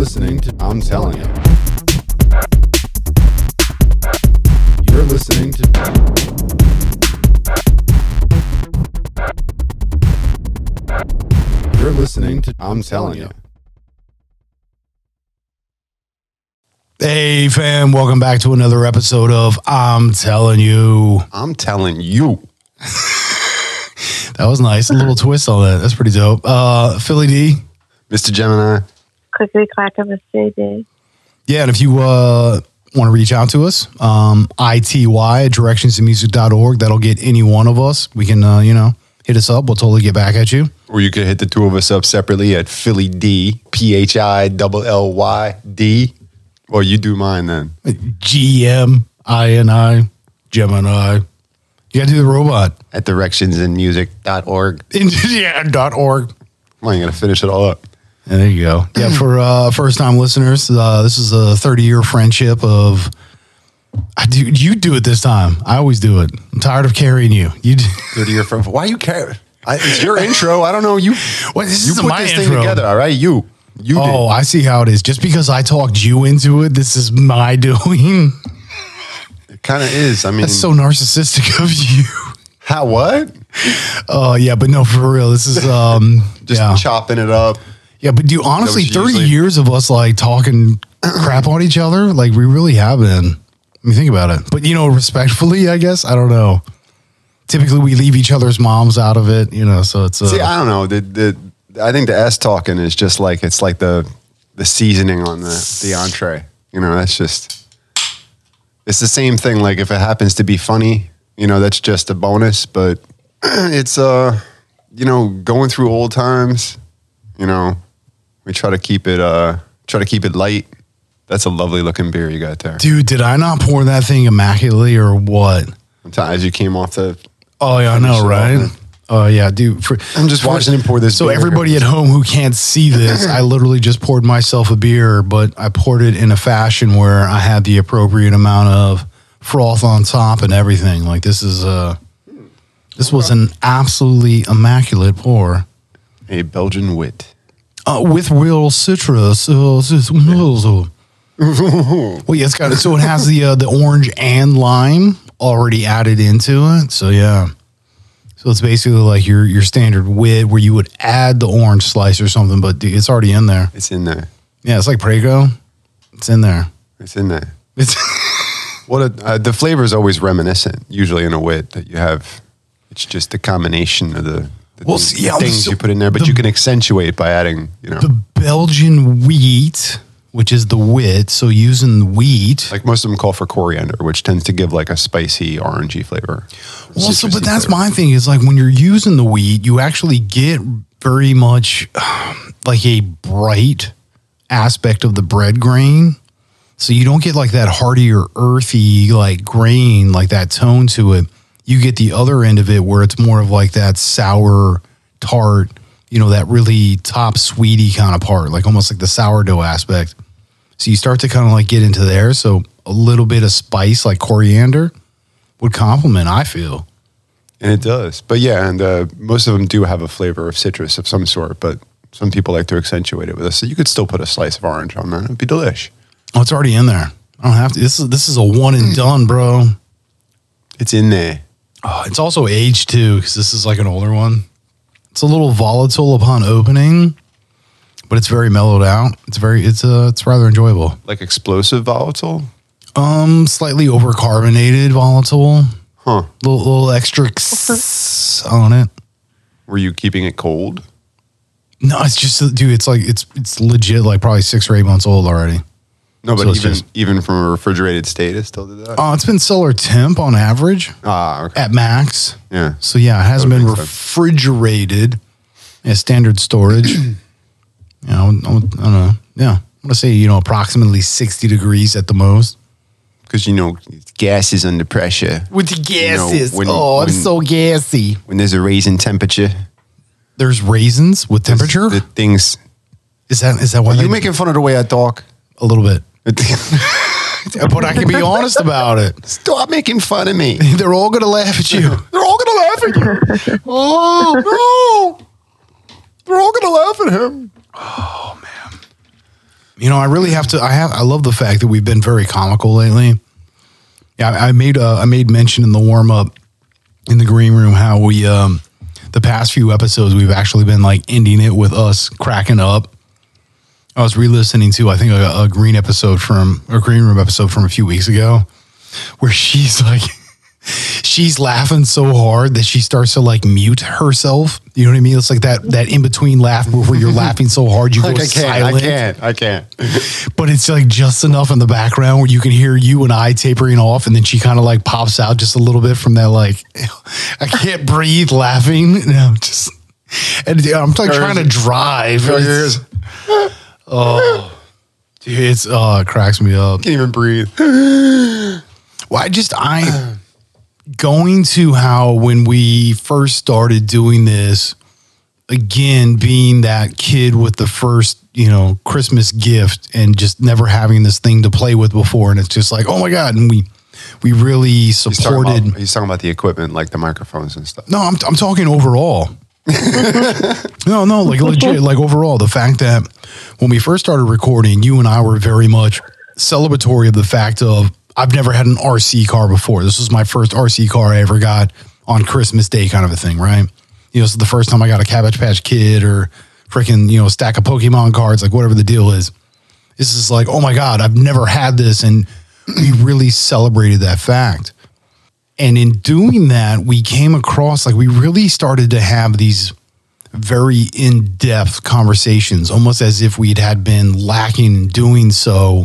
listening to I'm telling you. You're listening to You're listening to I'm telling you. Hey, fam, welcome back to another episode of I'm Telling You. I'm telling you. That was nice. A little twist on that. That's pretty dope. Uh, Philly D. Mr. Gemini. Quickly crack of a JD. Yeah, and if you uh, want to reach out to us, um, ITY at directionsinmusic.org, that'll get any one of us. We can, uh, you know, hit us up. We'll totally get back at you. Or you could hit the two of us up separately at Philly D, P H I double L Y D. Or you do mine then. GM, INI, Gemini. You got to do the robot. At directionsinmusic.org. yeah, dot org. Come on, you gotta finish it all up. And there you go. Yeah, for uh, first time listeners, uh, this is a 30 year friendship of. I do, you do it this time. I always do it. I'm tired of carrying you. You do, 30 year friend. Why you care? I, it's your intro. I don't know. You what, this you is put my this intro. thing together, all right? You. You Oh, I see how it is. Just because I talked you into it, this is my doing. did. It kind of is. I mean, That's so narcissistic of you. how what? Oh yeah, but no, for real. This is um Just yeah. chopping it up. Yeah, but do honestly, 30 usually- years of us like talking crap on each other, like we really have been. I mean, think about it. But you know, respectfully, I guess I don't know. Typically, we leave each other's moms out of it, you know. So it's uh, See, I don't know. The the I think the S talking is just like it's like the the seasoning on the the entree. You know, that's just it's the same thing. Like if it happens to be funny, you know, that's just a bonus. But it's uh, you know, going through old times. You know, we try to keep it uh try to keep it light. That's a lovely looking beer you got there. dude. Did I not pour that thing immaculately or what? As you came off the, Oh yeah, I know, right? Oh yeah, dude. For, I'm just watching him pour this. So everybody at home who can't see this, I literally just poured myself a beer, but I poured it in a fashion where I had the appropriate amount of froth on top and everything. Like this is a, this was an absolutely immaculate pour. a Belgian wit. Uh, with real citrus. Uh, well, yeah, it's got so it has the uh, the orange and lime already added into it. So yeah, so it's basically like your your standard wit where you would add the orange slice or something, but it's already in there. It's in there. Yeah, it's like Prego. It's in there. It's in there. It's What a, uh, the flavor is always reminiscent. Usually in a wit that you have, it's just the combination of the, the Well, see, yeah, things so you put in there, but the- you can accentuate by adding, you know, the Belgian wheat, which is the wit. So using wheat. like most of them call for coriander, which tends to give like a spicy orangey flavor. Well, so but that's flavor. my thing is like when you're using the wheat, you actually get very much like a bright aspect of the bread grain. So you don't get like that hearty or earthy like grain, like that tone to it. You get the other end of it where it's more of like that sour tart, you know, that really top sweetie kind of part, like almost like the sourdough aspect. So you start to kind of like get into there. So a little bit of spice like coriander would complement, I feel. And it does. But yeah, and uh, most of them do have a flavor of citrus of some sort, but some people like to accentuate it with this. So you could still put a slice of orange on that. It'd be delish. Oh, it's already in there. I don't have to. This is this is a one and done, bro. It's in there. Oh, it's also aged too because this is like an older one. It's a little volatile upon opening, but it's very mellowed out. It's very it's uh it's rather enjoyable. Like explosive volatile. Um, slightly overcarbonated volatile. Huh. Little little extra x on it. Were you keeping it cold? No, it's just dude. It's like it's it's legit. Like probably six or eight months old already. No, but So it's even just- even from a refrigerated state, it still did that. Uh, it's been cellar temp on average ah, okay. at max. Yeah. So yeah, it hasn't That been sense. refrigerated. Yeah, standard storage. you know, I don't know. Yeah, I'm gonna say you know approximately 60 degrees at the most. Because you know, gas is under pressure. With the gases. when- oh, when- I'm so gassy. When there's a raise in temperature, There's raisins with temperature. the things. is that is that why Are they, you making fun of the way I talk? a little bit? But I can be honest about it. Stop making fun of me. They're all gonna laugh at you. They're all gonna laugh at you. oh no! They're all gonna laugh at him. Oh, man. You know, I really have to. I have. I love the fact that we've been very comical lately. Yeah, I I made uh, I made mention in the warm up in the green room how we um the past few episodes we've actually been like ending it with us cracking up. I was re-listening to I think a, a green episode from a green room episode from a few weeks ago where she's like she's laughing so hard that she starts to like mute herself. You know what I mean? It's like that that in between laugh where you're laughing so hard you Like go I can't, silent I can't, I can't. but it's like just enough in the background where you can hear you and I tapering off, and then she kind of like pops out just a little bit from that like I can't breathe laughing. No, just and I'm like trying to drive. Ears Dude, it's oh, it cracks me up. can't even breathe. Well, I just I going to how when we first started doing this, again being that kid with the first you know Christmas gift and just never having this thing to play with before, and it's just like oh my god, and we we really He's talking, supported. about, he's talking about the equipment, like the microphones and stuff. No, I'm I'm talking overall. no, no, like legit, like overall, the fact that when we first started recording, you and I were very much celebratory of the fact of I've never had an RC car before. This was my first RC car I ever got on Christmas Day, kind of a thing, right? You know, this is the first time I got a Cabbage Patch Kid or freaking you know stack of Pokemon cards, like whatever the deal is. This is like, oh my god, I've never had this, and we really celebrated that fact. And in doing that, we came across like we really started to have these very in depth conversations, almost as if we'd had been lacking in doing so.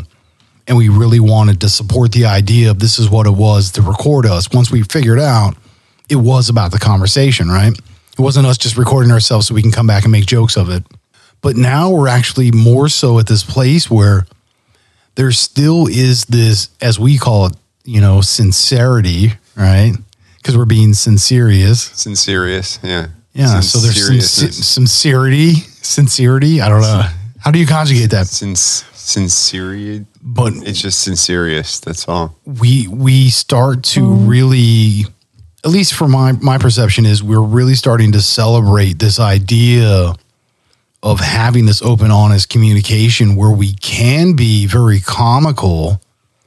And we really wanted to support the idea of this is what it was to record us. Once we figured out it was about the conversation, right? It wasn't us just recording ourselves so we can come back and make jokes of it. But now we're actually more so at this place where there still is this, as we call it, you know, sincerity, right? Because we're being sincerious. Sincerious, yeah. Yeah. So there's sin- sincerity, sincerity. I don't know. How do you conjugate that? Since sincerity, But it's just sincerious. That's all. we we start to mm. really, at least for my my perception is we're really starting to celebrate this idea of having this open, honest communication where we can be very comical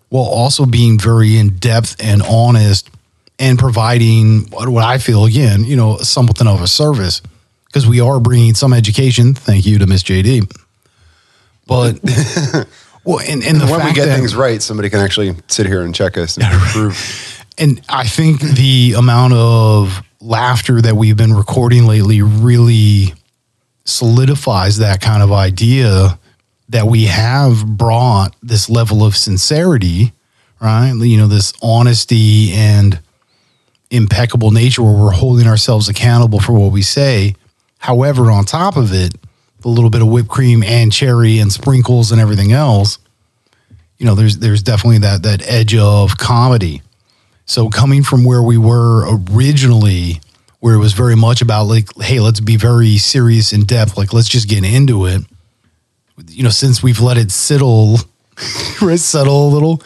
while also being very in depth and honest and providing what, what I feel again, you know, something of a service because we are bringing some education. Thank you to Miss JD. But well, and, and the when we get that, things right, somebody can actually sit here and check us and prove. and I think the amount of laughter that we've been recording lately really solidifies that kind of idea that we have brought this level of sincerity, right? You know, this honesty and impeccable nature where we're holding ourselves accountable for what we say. However, on top of it, a little bit of whipped cream and cherry and sprinkles and everything else, you know, there's there's definitely that that edge of comedy. So coming from where we were originally, where it was very much about like, hey, let's be very serious in depth, like let's just get into it. You know, since we've let it settle, settle a little,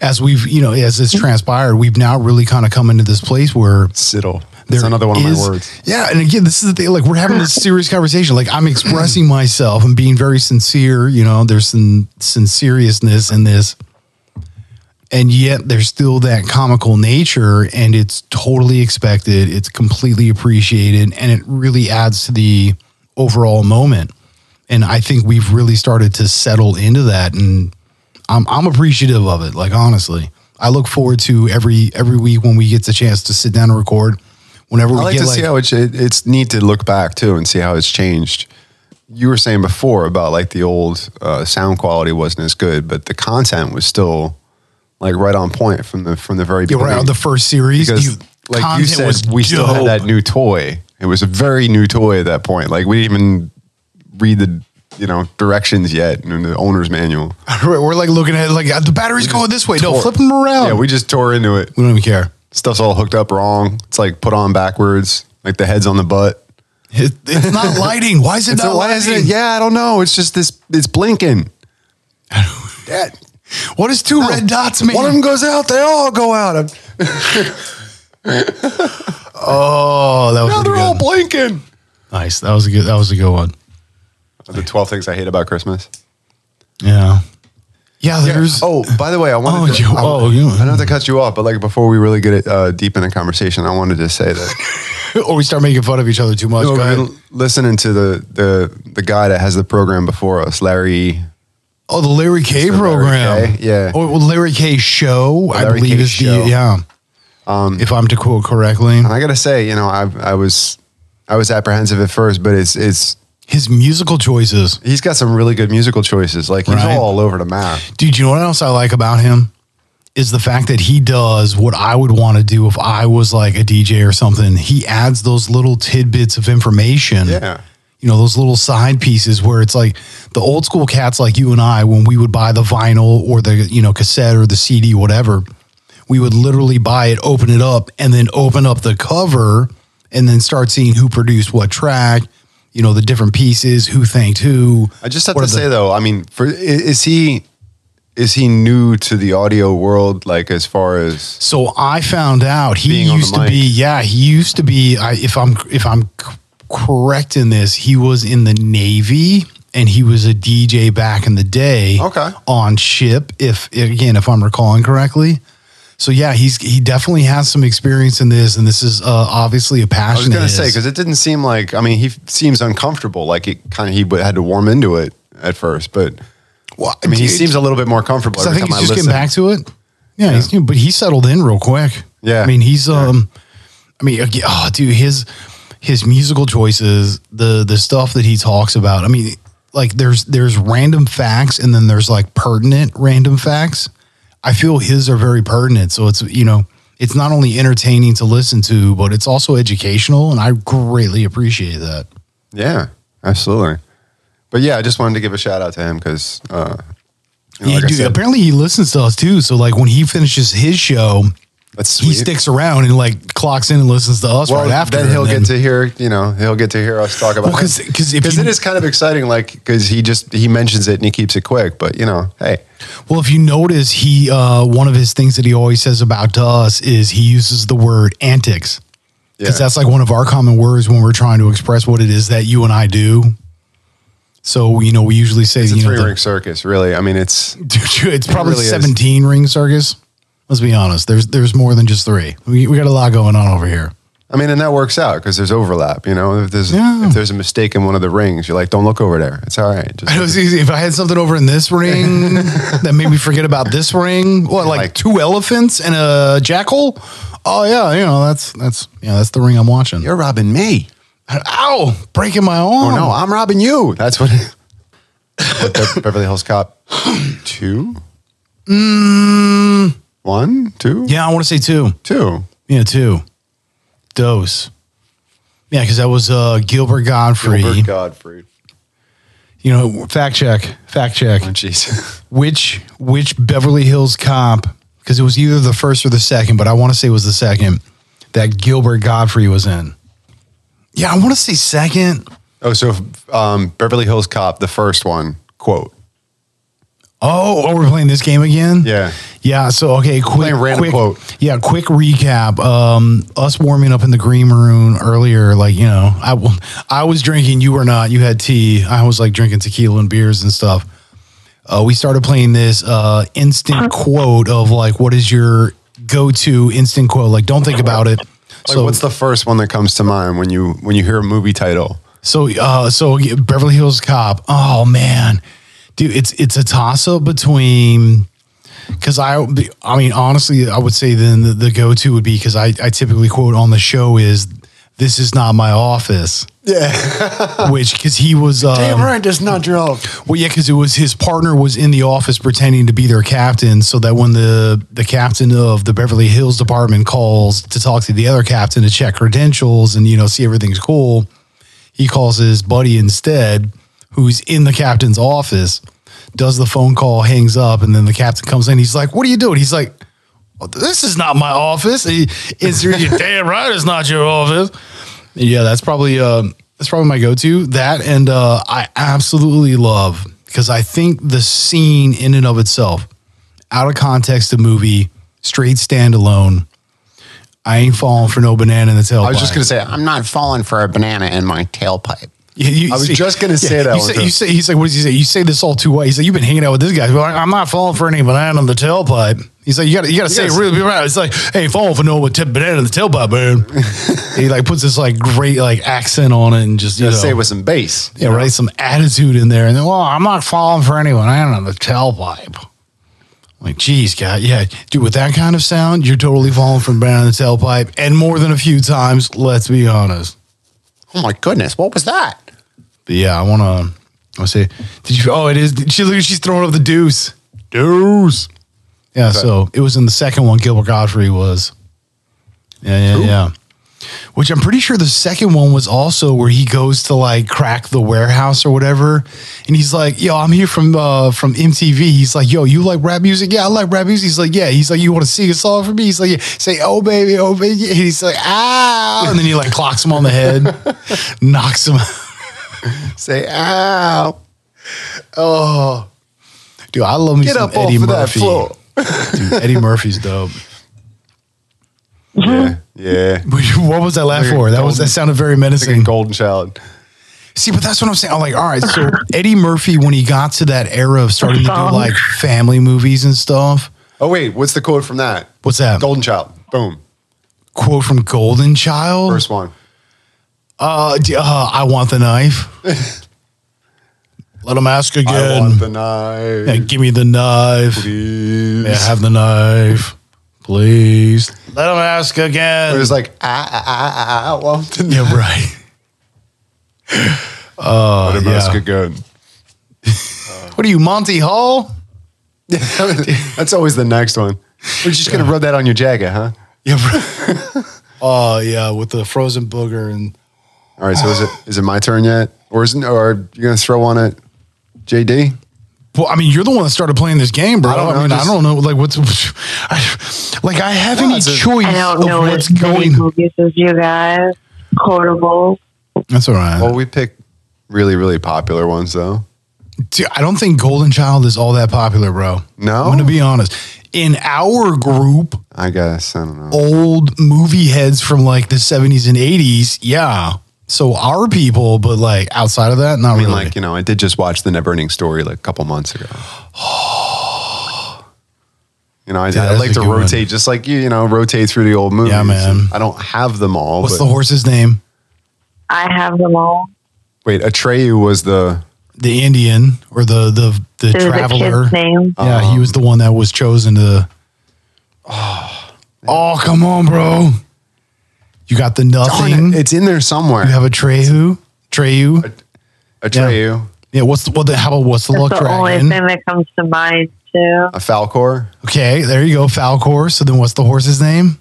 as we've you know as it's transpired, we've now really kind of come into this place where Siddle. That's there another one of my words. Yeah, and again, this is the thing. Like we're having this serious conversation. Like I'm expressing myself and being very sincere. You know, there's some sinceriousness in this, and yet there's still that comical nature, and it's totally expected. It's completely appreciated, and it really adds to the overall moment. And I think we've really started to settle into that, and I'm I'm appreciative of it. Like honestly, I look forward to every every week when we get the chance to sit down and record. Whenever we I like get to like, see how it's, it, it's neat to look back too and see how it's changed. You were saying before about like the old uh, sound quality wasn't as good, but the content was still like right on point from the from the very beginning. right, the first series, because you, like you said, we still had that new toy. It was a very new toy at that point. Like we didn't even read the you know directions yet in the owner's manual. We're like looking at it like the battery's going this way. No, tore- flip them around. Yeah, we just tore into it. we don't even care. Stuff's all hooked up wrong. It's like put on backwards. Like the head's on the butt. It, it's not lighting. Why is it not a- why is lighting? it? Yeah, I don't know. It's just this. It's blinking. What does two red dots mean? one of them goes out. They all go out. Oh, that was now they're good. all blinking. nice. That was a good. That was a good one. The twelve things I hate about Christmas. Yeah. Yeah, there's Oh, by the way, I wanted Oh, to, you- I, oh, you- I don't have to cut you off, but like before we really get it uh, deep in the conversation, I wanted to say that or we start making fun of each other too much. No, Go we've listening to the the the guy that has the program before us, Larry. Oh, the Larry K Mr. Larry program. K, yeah. Oh, well, Larry K show, I believe K is Show. the yeah. Um, if I'm to quote correctly, And I gotta say, you know, I I was I was apprehensive at first, but it's it's his musical choices. he's got some really good musical choices. Like he's Right. all over the map. Dude, you know what else I like about him? Is the fact that he does what I would want to do if I was like a DJ or something. He adds those little tidbits of information. Yeah. You know, those little side pieces where it's like the old school cats like you and I, when we would buy the vinyl or the, you know, cassette or the CD, whatever, we would literally buy it, open it up, and then open up the cover and then start seeing who produced what track, you know, the different pieces, who thanked who. I just have to the- say though, I mean, for is he is he new to the audio world? Like as far as So I found out he Being on the used to be, yeah, he used to be. I, if I'm if I'm correct in this, he was in the Navy and he was a DJ back in the day. Okay. on ship. If again, if I'm recalling correctly. So yeah, he's he definitely has some experience in this, and this is uh, obviously I was gonna say because it didn't seem like I mean he seems uncomfortable. Like it kind of he had to warm into it at first, but Well, I mean he seems a little bit more comfortable. I think he's just listen. getting back to it. Yeah, He's, but he settled in real quick. Yeah. I mean he's um, I mean oh dude, his his musical choices, the the stuff that he talks about. I mean, like there's there's random facts and then there's like pertinent random facts. I feel his are very pertinent. So it's you know it's not only entertaining to listen to, but it's also educational, and I greatly appreciate that. Yeah, absolutely. But yeah, I just wanted to give a shout out to him because uh, you know, Yeah, like dude, said, apparently he listens to us too. So like when he finishes his show, that's he sticks around and like clocks in and listens to us well, right after. then he'll and get to hear, you know, he'll get to hear us talk about Well, 'cause- 'cause if because it is kind of exciting, like because he just he mentions it and he keeps it quick. But you know, hey, Well, if you notice, he uh, one of his things that he always says about to us is he uses the word antics because Yeah. that's like one of our common words when we're trying to express what it is that you and I do. So you know, we usually say it's a you know three the- ring circus. Really, I mean, it's Dude, it's probably really is. 17 ring circus. Let's be honest. There's there's more than just three. We, we got a lot going on over here. I mean, and that works out because there's overlap. You know, if there's Yeah. if there's a mistake in one of the rings, you're like, don't look over there. It's all right. Just It was easy. If I had something over in this ring that made me forget about this ring, what like, Like- two elephants and a jackal? Oh yeah, you know that's that's yeah that's the ring I'm watching. you're robbing me. Ow! Breaking my arm. Oh no, I'm robbing you. That's what. what Be- Beverly Hills Cop two, mm. One, two, Yeah, I want to say two. two. Yeah, two. Dose. Yeah, because that was uh, Gilbert Gottfried. Gilbert Gottfried. You know, fact check, fact check. Oh, jeez. which which Beverly Hills cop because it was either the first or the second, but I want to say it was the second that Gilbert Gottfried was in. Yeah, I want to say second. oh, so um, Beverly Hills Cop, the first one. Quote. Oh, oh, we're playing this game again. Yeah. yeah. So okay, quick, random quick, quote. Yeah, quick recap. Um, us warming up in the green room earlier, like you know, I I was drinking, you were not. You had tea. I was like drinking tequila and beers and stuff. Uh, we started playing this uh, instant quote of like, what is your go-to instant quote? Like, don't think about it. Like, what's the first one that comes to mind when you when you hear a movie title? So, uh, so Beverly Hills Cop. Oh man, dude, it's it's a toss up between because I, I mean, honestly, I would say then the, the go to would be because I, I typically quote on the show is "This is not my office," Yeah. which because he was um, right, that's not your well, yeah, because it was his partner was in the office pretending to be their captain, so that when the the captain of the Beverly Hills department calls to talk to the other captain to check credentials and you know see everything's cool, he calls his buddy instead, who's in the captain's office, does the phone call, hangs up, and then the captain comes in. He's like, "What are you doing?" He's like, "Well, "This is not my office." He, it's you're damn right, it's not your office. Yeah, that's probably uh, that's probably my go-to. That and uh, I absolutely love because I think the scene in and of itself, out of context, the movie, straight standalone. I ain't falling for no banana in the tailpipe. I was just gonna say, I'm not falling for a banana in my tailpipe. You- you I was just gonna say that You say, you say, he's like, what does he say? You say this all too well. He's like, you've been hanging out with this guy. Like, I'm not falling for any banana in the tailpipe. He's like, you gotta, you gotta say it really right. It's like, hey, falling for no with tip banana in the tailpipe, man. he like puts this like great like accent on it and just you You know, say it with some bass. yeah, right, some attitude in there. And then, well, I'm not falling for any banana in the tailpipe. Like, geez, God, yeah, dude, with that kind of sound, you're totally falling for banana in the tailpipe, and more than a few times. Let's be honest. Oh my goodness, what was that? But yeah, I want to. I say, did you? Oh, it is. She look. She's throwing up the deuce. Deuce. Yeah. So it was in the second one. Gilbert Gottfried was. Yeah, yeah, yeah. Which I'm pretty sure the second one was also where he goes to like crack the warehouse or whatever, and he's like, "Yo, I'm here from uh from MTV." He's like, "Yo, you like rap music? Yeah, I like rap music." He's like, "Yeah." He's like, "You want to sing a song for me?" He's like, yeah. "Say, oh baby, oh baby." And he's like, "Ah!" And then he like clocks him on the head, knocks him. Say ow. Oh, dude, I love me Get some up Eddie off of that Murphy. floor. Dude, Eddie Murphy's dope. Uh-huh. Yeah, yeah. What was that laugh Like for? That was that sounded very Like a menacing. golden child. See, but that's what I'm saying. I'm like, all right, so Eddie Murphy, when he got to that era of starting to do like family movies and stuff, Oh wait, what's the quote from that? what's that Golden child. Boom. quote from Golden Child? First one. Uh, d- uh, I want the knife. Let him ask again. I want the knife. yeah, give me the knife. please. Yeah, have the knife, please. Let him ask again. It was like I, I, ah. I want the knife. yeah, right. Let him yeah. ask again. What are you, Monty Hall? That's always the next one. We're just gonna rub that on your jacket, huh? Yeah. Oh yeah, with the frozen booger and All right. So is it is it my turn yet, or is it, or are you gonna throw on it, JD? well, I mean, you're the one that started playing this game, bro. I, I don't know, mean, just- I don't know, like what's, I, like I have No, any choice I don't of know what's what's going. who uses you guys. Quotable. That's all right. Well, we pick really really popular ones though. Dude, I don't think Golden Child is all that popular, bro. No? I'm gonna be honest. In our group, I guess I don't know. old movie heads from like the 70s and 80s, yeah. So our people, but like outside of that, not I mean, really. like you know, I did just watch the Neverending Story like a couple months ago. You know, I, Dude, I like to good one. rotate, just like you, you know, rotate through the old movies. Yeah, man. I don't have them all. What's but the horse's name? I have them all. wait, Atreyu was the The Indian or the the the This traveler? kid's name. Yeah, he oh. was the one that was chosen to. Oh, oh come on, bro! You got the nothing. it, it's in there somewhere. you have a Trehu. Trehu. Atreyu, Yeah. What's the what? The, how about what's the luck That's the only thing that comes to mind too. a Falcor. Okay, there you go, Falcor. So then, what's the horse's name?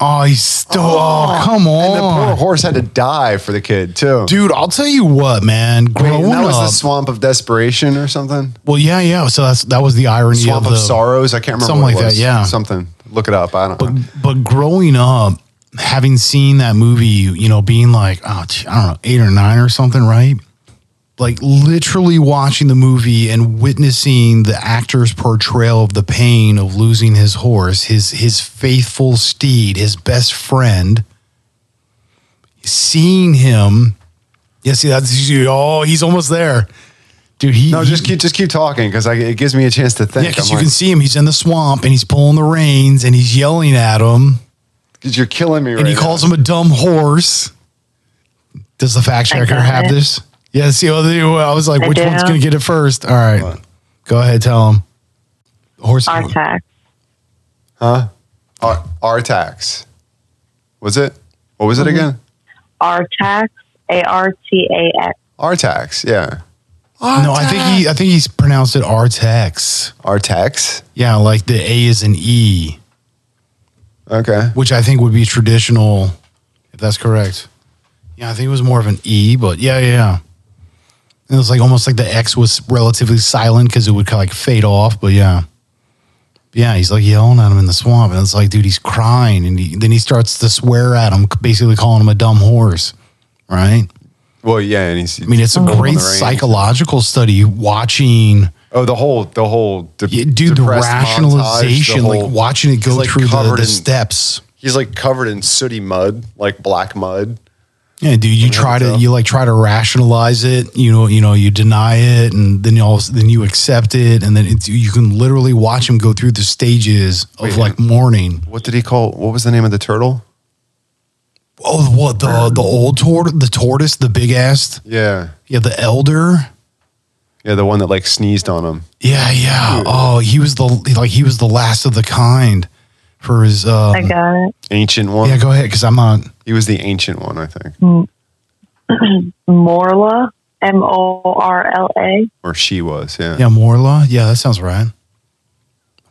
Oh, he's still. Oh, oh, come And the poor horse had to die for the kid too. dude. I'll tell you what, man. Wait, Growing and that was up, the swamp of desperation or something. well, yeah, yeah. So that's that was the irony Swamp of of, sorrows. I can't remember. something what it like that, yeah. something. Look it up. I don't but know. but growing up, having seen that movie, you know, being like, oh, I don't know, eight or nine or something, right? Like literally watching the movie and witnessing the actor's portrayal of the pain of losing his horse, his his faithful steed, his best friend. Seeing him, yeah, see that's oh, he's almost there, dude. He No, he- just keep just keep talking because it gives me a chance to think. yeah, because you like, can see him. He's in the swamp and he's pulling the reins and he's yelling at him. 'Cause you're killing me right and he calls him a dumb horse. Does the fact checker have it. this? Yeah, see, well, they- I was like, I which do. one's going to get it first? All right. What? Go ahead, tell him. Horse. Artax. Huh? Ar- Artax. Was it? What was Mm-hmm. it again? Artax. A R T A X. Artax. Yeah. No, I think he. I think he's pronounced it Artex. Artax. Yeah, like the A is an E, Okay. which I think would be traditional, if that's correct. Yeah, I think it was more of an E, but yeah, yeah. yeah. And it was like almost like the X was relatively silent because it would kind of like fade off, but yeah. Yeah, he's like yelling at him in the swamp, and it's like, dude, he's crying, and he, then he starts to swear at him, basically calling him a dumb horse, right? Well, yeah, and he's. I mean, it's a great psychological study watching, Oh, the whole, the whole, de- yeah, dude, the depressed montage, the rationalization, whole- like watching it go like, through the, the in- steps. He's like covered in sooty mud, like black mud. Yeah, dude, you try to you like try to rationalize it. You know, you know, you deny it, and then you all then you accept it, and then it's, you can literally watch him go through the stages of Wait, like mourning. What did he call? What was the name of the turtle? Oh, what the the old tortoise, the tortoise, the big ass, Yeah, yeah, the elder. Yeah, the one that like sneezed on him. Yeah, yeah. Oh, he was the like he was the last of the kind for his. Um, I got it. Ancient one. yeah, go ahead, because I'm not. he was the ancient one, I think, Morla. M O R L A. or she was. Yeah. Yeah, Morla. Yeah, that sounds right.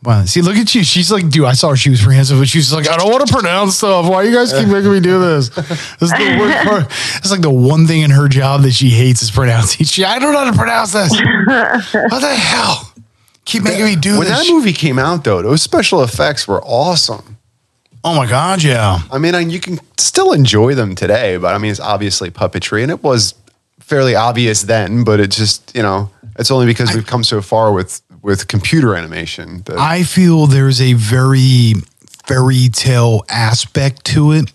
Wow. See, look at you. She's like, dude, I saw her. She was apprehensive, but she was like, I don't want to pronounce stuff. Why you guys keep making me do this? This is the worst part. It's like the one thing in her job that she hates is pronouncing. She, I don't know how to pronounce this. what the hell? Keep making me do When this. When that movie came out, though, those special effects were awesome. oh my God, yeah. I mean, and you can still enjoy them today, but I mean, it's obviously puppetry, and it was fairly obvious then. But it just, you know, it's only because we've come so far with with computer animation. That, I feel there's a very fairy tale aspect to it,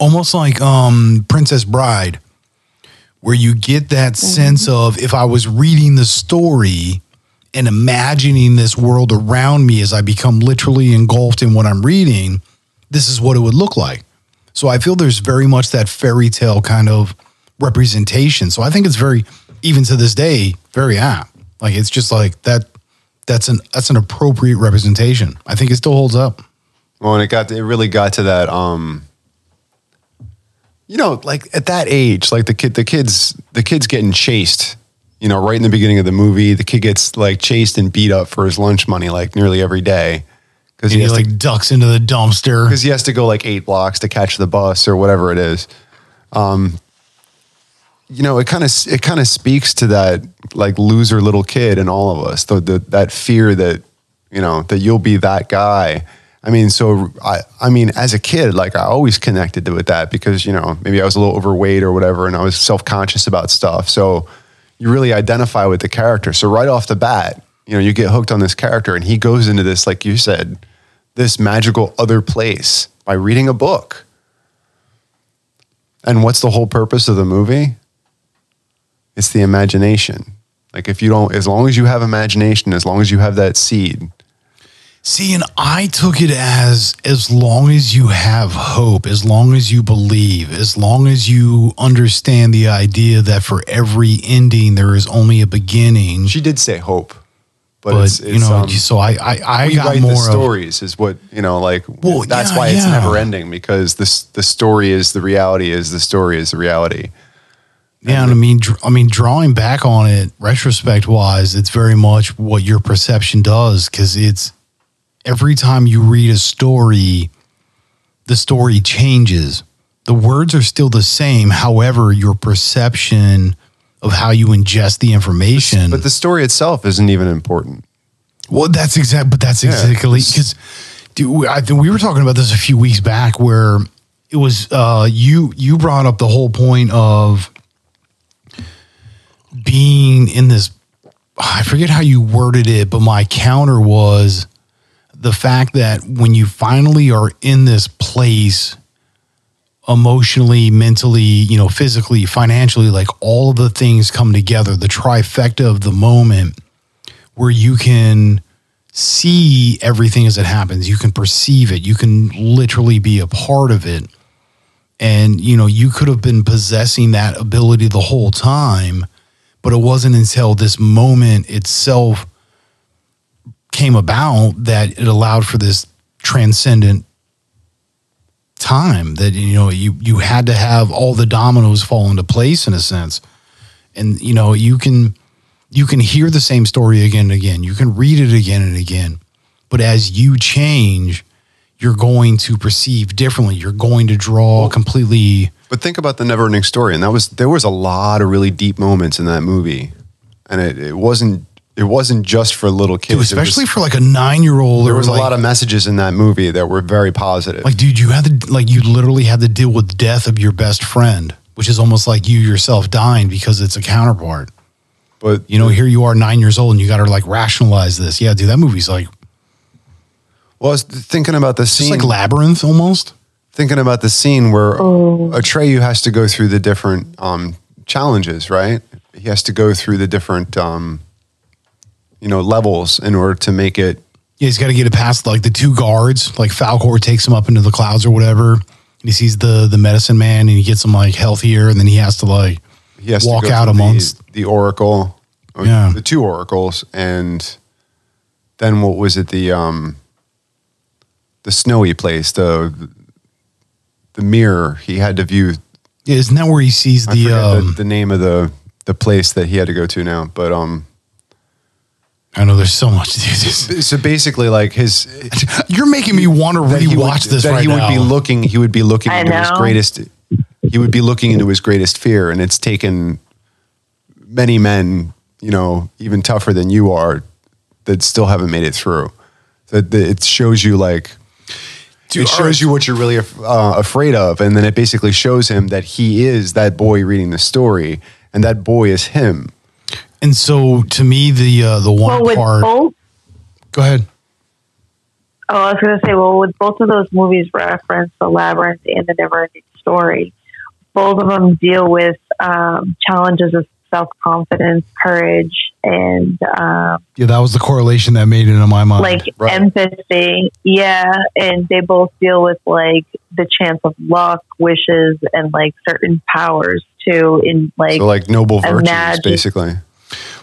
almost like um, Princess Bride, where you get that sense of if I was reading the story and imagining this world around me as I become literally engulfed in what I'm reading, this is what it would look like. So I feel there's very much that fairy tale kind of representation. So I think it's very, even to this day, very apt. Like it's just like that. That's an that's an appropriate representation. I think it still holds up. well, and it got it really got to that. um You know, like at that age, like the kid, the kids, the kids getting chased. You know, right in the beginning of the movie, the kid gets like chased and beat up for his lunch money like nearly every day because he he has to like ducks into the dumpster. because he has to go like eight blocks to catch the bus or whatever it is. Um, you know, it kind of it kind of speaks to that like loser little kid in all of us. The, the that fear that you know that you'll be that guy. I mean, so I I mean, as a kid, like I always connected with that because you know maybe I was a little overweight or whatever, and I was self conscious about stuff. So you really identify with the character. So right off the bat, you know, you get hooked on this character, and he goes into this, like you said, this magical other place by reading a book. And what's the whole purpose of the movie? It's the imagination. Like if you don't, as long as you have imagination, as long as you have that seed, See, and I took it as as long as you have hope, as long as you believe, as long as you understand the idea that for every ending there is only a beginning. she did say hope, but, But it's, it's you know, um, so I I, I got write more the of stories is what you know like Well, that's yeah, why it's yeah. never ending because this the story is the reality is the story is the reality Yeah, and I mean, dr- I mean, drawing back on it, retrospect wise, it's very much what your perception does because it's every time you read a story, the story changes. The words are still the same. However, your perception of how you ingest the information. but the story itself isn't even important Well, that's exact, but that's exactly because, dude, I think we were talking about this a few weeks back, where it was uh, you you brought up the whole point of being in this. I forget how you worded it, but my counter was the fact that when you finally are in this place emotionally, mentally, you know, physically, financially, like all of the things come together, the trifecta of the moment where you can see everything as it happens. You can perceive it. You can literally be a part of it. And, you know, you could have been possessing that ability the whole time, but it wasn't until this moment itself came about that it allowed for this transcendent time that you know you you had to have all the dominoes fall into place in a sense. And you know you can you can hear the same story again and again. You can read it again and again. But as you change you're going to perceive differently you're going to draw completely But think about the never ending story. And that was there was a lot of really deep moments in that movie. And it, it wasn't it wasn't just for little kids. dude, It was- especially for like a nine year old there was a lot of messages in that movie that were very positive. like dude you had to like you literally had to deal with death of your best friend which is almost like you yourself dying because it's a counterpart but you know here you are nine years old and you got to like rationalize this yeah dude that movie's like well, I was thinking about the just scene. like labyrinth almost thinking about the scene where Oh. Atreyu has to go through the different um, challenges, right? He has to go through the different, um, you know, levels in order to make it. Yeah, he's got to get it past like the two guards. Like Falcor takes him up into the clouds or whatever. And he sees the the medicine man and he gets him like healthier, and then he has to like He has walk to out through the- amongst. the, oracle, Yeah. the two oracles, and then what was it? The um, the snowy place, the the mirror. He had to view. Yeah, isn't that where he sees I the um? the, the name of the the place that he had to go to now, but um. I know there's so much. Dude, So basically, like his You're making me want to that he would- rewatch this that right he would now. be looking. He would be looking I into his greatest. He would be looking into his greatest fear, and it's taken many men, you know, even tougher than you are, that still haven't made it through. That that it shows you like. Dude, it shows you what you're really af- uh, afraid of, and then it basically shows him that he is that boy reading the story, and that boy is him. and so to me, the uh, the one Well, with part. both, Go ahead. oh, I was going to say, well, with both of those movies reference the labyrinth and the never-ending story, both of them deal with um, challenges of self-confidence, courage, and um, Yeah, that was the correlation that made it in my mind. like right. empathy. Yeah, and they both deal with like the chance of luck, wishes, and like certain powers too. In like, so like noble virtues, imagine- basically.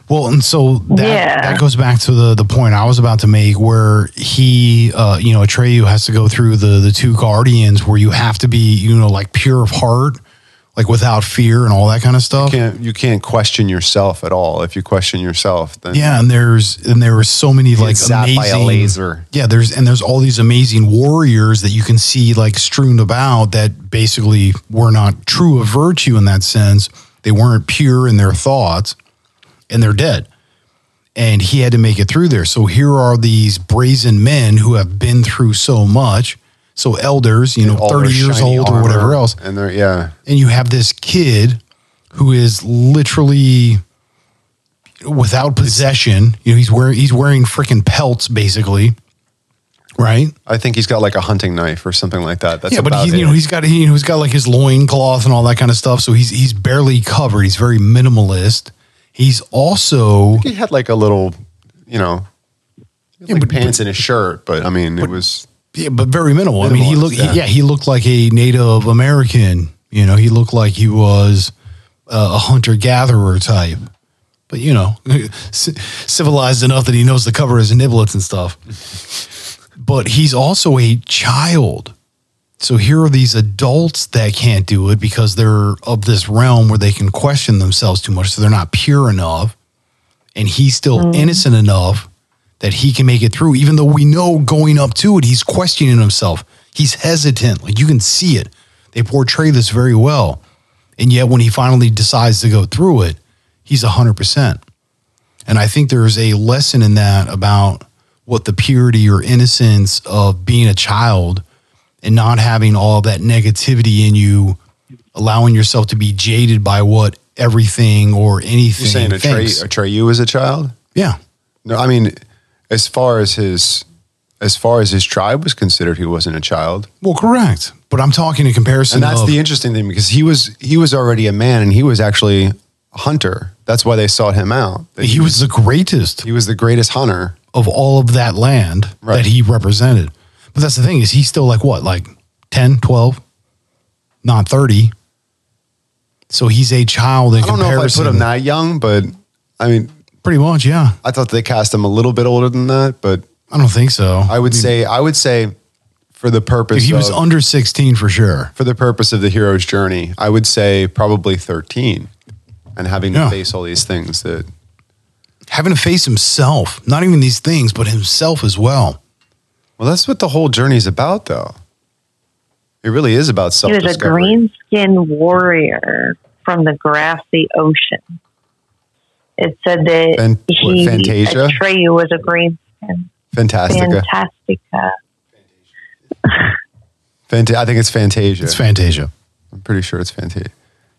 Well, and so that Yeah. that goes back to the the point I was about to make, where he, uh, you know, Atreyu has to go through the the two guardians, where you have to be, you know, like pure of heart, like without fear and all that kind of stuff. You can't you can't question yourself at all. If you question yourself, then Yeah, and there's and there were so many like zapped by a amazing laser. Yeah, there's and there's all these amazing warriors that you can see like strewn about that basically were not true of virtue in that sense. They weren't pure in their thoughts and they're dead. And he had to make it through there. So here are these brazen men who have been through so much. So elders, you know, 30 years old or whatever else. and they're yeah. And you have this kid who is literally without possession. You know, he's wearing he's wearing freaking pelts basically. Right? I think he's got like a hunting knife or something like that. That's yeah, but it. you know he's got he, he's got like his loincloth and all that kind of stuff. So he's he's barely covered. He's very minimalist. He's also he had like a little, you know, Yeah, like but- pants and a shirt, but I mean, it was yeah, but very minimal. I mean, he looked yeah. yeah. he looked like a Native American. You know, he looked like he was uh, a hunter gatherer type. But you know, civilized enough that he knows to cover his niblets and stuff. but he's also a child. So here are these adults that can't do it because they're of this realm where they can question themselves too much. So they're not pure enough. And he's still innocent enough that he can make it through, even though we know going up to it, he's questioning himself. He's hesitant. Like you can see it. They portray this very well. And yet when he finally decides to go through it, he's 100%. And I think there's a lesson in that about what the purity or innocence of being a child and not having all that negativity in you, allowing yourself to be jaded by what everything or anything. you're saying. Atreyu, Atreyu was a child? Yeah. No, I mean, as far as his as far as his tribe was considered, he wasn't a child. Well, correct. But I'm talking in comparison And that's of, the interesting thing because he was he was already a man and he was actually a hunter. That's why they sought him out. That he was the greatest he was the greatest hunter. of all of that land Right. that he represented. But that's the thing is he's still like what, like 10, 12, not 30. So he's a child in I don't know if I put him that young, but I mean, Pretty much, yeah. I thought they cast him a little bit older than that, but I don't think so. I would say I would say for the purpose he was of, under 16 for sure. for the purpose of the hero's journey, I would say probably 13 and having to face all these things that Having to face himself, not even these things, but himself as well. well that's what the whole journey is about though. It really is about he was a green skinned warrior from the grassy ocean. It said that Fan- what, he, Fantasia? Uh, Atreyu was a green skin. Fantastica. Fantastica. Fanta- I think it's Fantasia. It's Fantasia. I'm pretty sure it's Fantasia.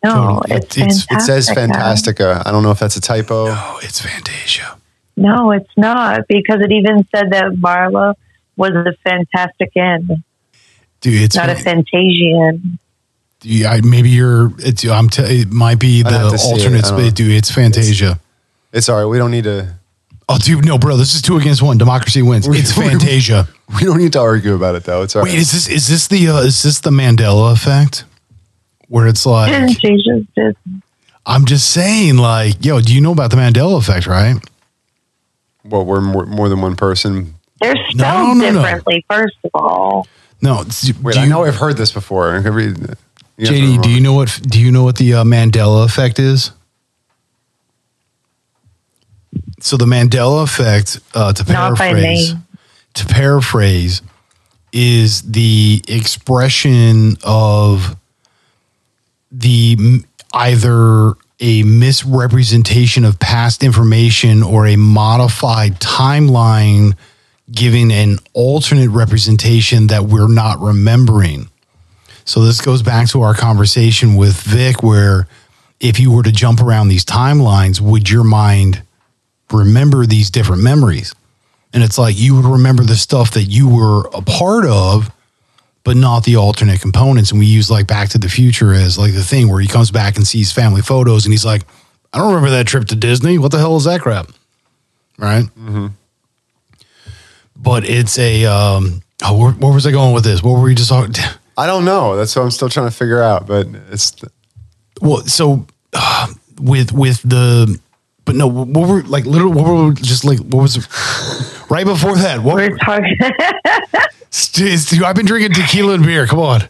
No, Totally. it's, It's- It says Fantastica. Fantastica. I don't know if that's a typo. No, it's Fantasia. No, it's not because it even said that Marla was a fantastic end. dude, it's not a Fantasian. Yeah, maybe you're. It's. I'm. T- it might be the to see it. alternate space, dude. It's Fantasia. It's all right. We don't need to. oh, dude, no, bro. This is two against one. Democracy wins. It's Fantasia. We don't need to argue about it though. It's all right. Wait, is this is this the uh, is this the Mandela effect? Where it's like Fantasia's just I'm just saying, like, yo, do you know about the Mandela effect, right? well, we're more, more than one person. they're No, spelled no, no. differently. First of all, No, it's- Wait, do I you- know I've heard this before. I could read- you have to JD, do you know what do you know what the uh, Mandela effect is? So the Mandela effect, uh, to paraphrase, to paraphrase, is the expression of the either a misrepresentation of past information or a modified timeline giving an alternate representation that we're not remembering. So this goes back to our conversation with Vic, where if you were to jump around these timelines, would your mind remember these different memories? And it's like you would remember the stuff that you were a part of, but not the alternate components. And we use like Back to the Future as like the thing where he comes back and sees family photos and he's like, I don't remember that trip to Disney. What the hell is that crap? Right. Mm-hmm. But it's a, um, oh, where, where was I going with this? What were we just talking? I don't know. That's what I'm still trying to figure out. But it's Well, so uh, with with the, but no, what were like literally what were just like what was right before that? What we're talking St- st- I've been drinking tequila and beer. Come on.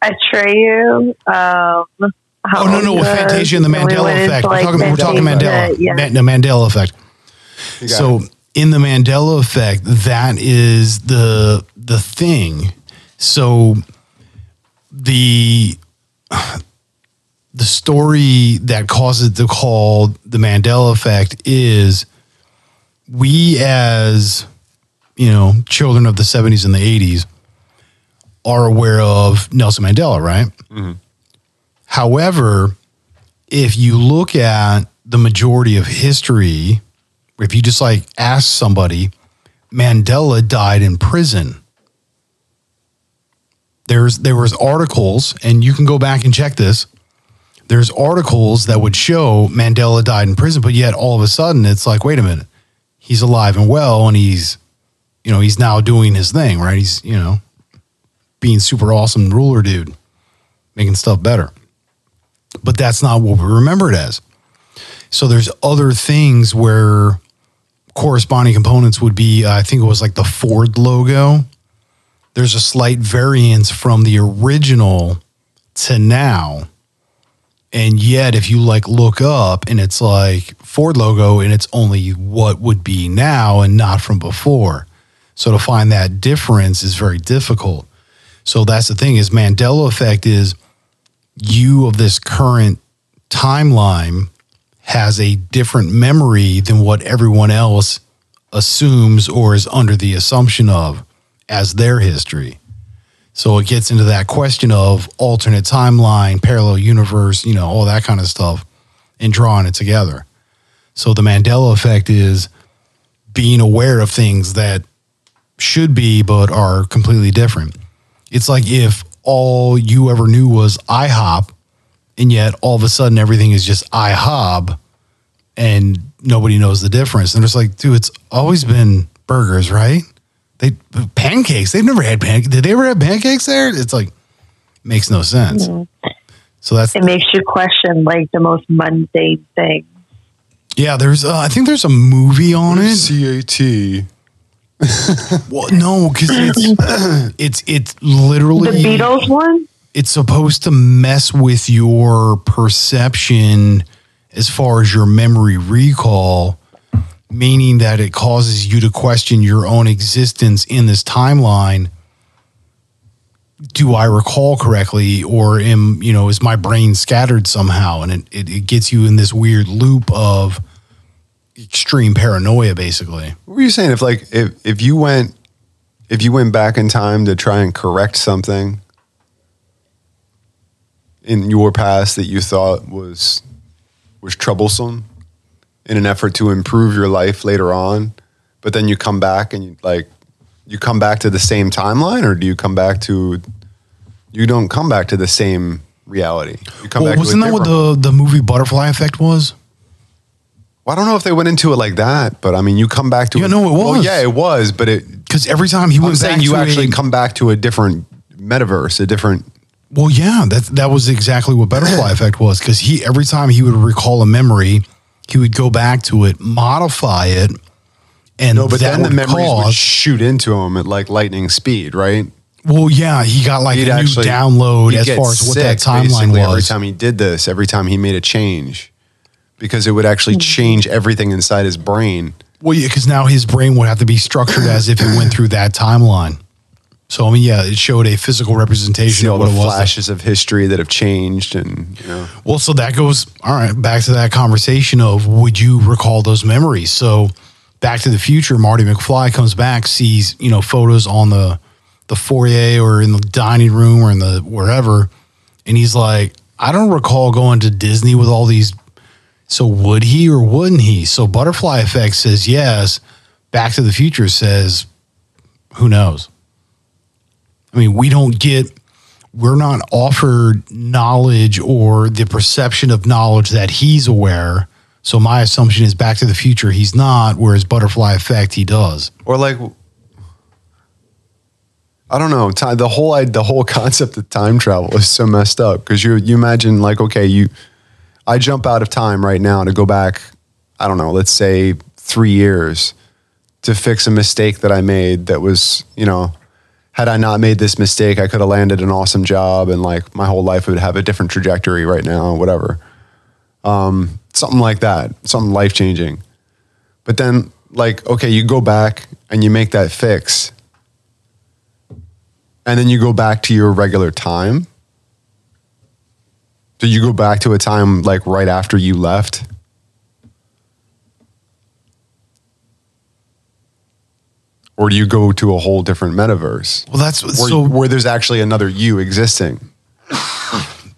Atreyu. Um, Oh no, no, with Fantasia and the Mandela effect. we're talking, we're talking Mandela. Yeah. Ma- the Mandela effect. So it. in the Mandela effect, that is the the thing. So the the story that causes the call the Mandela effect is we as you know children of the 70s and the 80s are aware of Nelson Mandela, right? Mm-hmm. However, if you look at the majority of history, if you just like ask somebody, Mandela died in prison. There's there was articles, and you can go back and check this. There's articles that would show Mandela died in prison, but yet all of a sudden it's like, wait a minute, he's alive and well, and he's, you know, he's now doing his thing, right? He's, you know, being super awesome ruler dude, making stuff better. But that's not what we remember it as. So there's other things where corresponding components would be, I think it was like the Ford logo. There's a slight variance from the original to now. And yet, if you like look up and it's like Ford logo and it's only what would be now and not from before. So to find that difference is very difficult. So that's the thing is Mandela effect is you of this current timeline has a different memory than what everyone else assumes or is under the assumption of as their history. So it gets into that question of alternate timeline, parallel universe, you know, all that kind of stuff, and drawing it together. So the Mandela effect is being aware of things that should be but are completely different. It's like if all you ever knew was IHOP, and yet all of a sudden everything is just IHOB, and nobody knows the difference. And it's like, dude, it's always been burgers, right? They pancakes. They've never had pancakes. Did they ever have pancakes there? It's like makes no sense. So that's It makes you question like the most mundane thing. yeah. There's uh, I think there's a movie on it. CAT. Well, no, because it's it's it's literally The Beatles one? it's supposed to mess with your perception as far as your memory recall, meaning that it causes you to question your own existence in this timeline. Do I recall correctly, or am you know is my brain scattered somehow, and it, it, it gets you in this weird loop of extreme paranoia, basically. What were you saying? If like if if you went if you went back in time to try and correct something in your past that you thought was was troublesome in an effort to improve your life later on, but then you come back and you like you come back to the same timeline, or do you come back to? You don't come back to the same reality. You come Well, back. wasn't that what the, the movie Butterfly Effect was? Well, I don't know if they went into it like that, but I mean, you come back to. Yeah, a- no, it Well, was. yeah, it was, but it. Because every time he I'm went saying you actually a, come back to a different metaverse, a different. Well, yeah, that that was exactly what Butterfly Effect was. Because he every time he would recall a memory, he would go back to it, modify it, and No, but that then the would memories would shoot into him at like lightning speed, right? well, yeah, he got like He'd a new actually- download as far as what that timeline was. Every time he did this, every time he made a change, because it would actually hmm. change everything inside his brain. Well, yeah, because now his brain would have to be structured as if it went through that timeline. So I mean, yeah, it showed a physical representation See all of what the it was. flashes of history that have changed, and you know, Well, so that goes all right back to that conversation of would you recall those memories? So, Back to the Future, Marty McFly comes back, sees you know photos on the the foyer or in the dining room or in the wherever, and he's like, I don't recall going to Disney with all these. So would he or wouldn't he? So Butterfly Effect says yes. Back to the Future says, who knows? I mean, we don't get we're not offered knowledge or the perception of knowledge that he's aware. So my assumption is Back to the Future, he's not, whereas Butterfly Effect, he does. or like, I don't know. Time, the whole the whole concept of time travel is so messed up because you you imagine like okay, you, I jump out of time right now to go back. I don't know. Let's say three years to fix a mistake that I made that was you know had I not made this mistake, I could have landed an awesome job and like my whole life would have a different trajectory right now, whatever. Um, something like that, something life changing. But then, like, okay, you go back and you make that fix, and then you go back to your regular time. So you go back to a time like right after you left. Or do you go to a whole different metaverse? Well, that's where, so, where there's actually another you existing.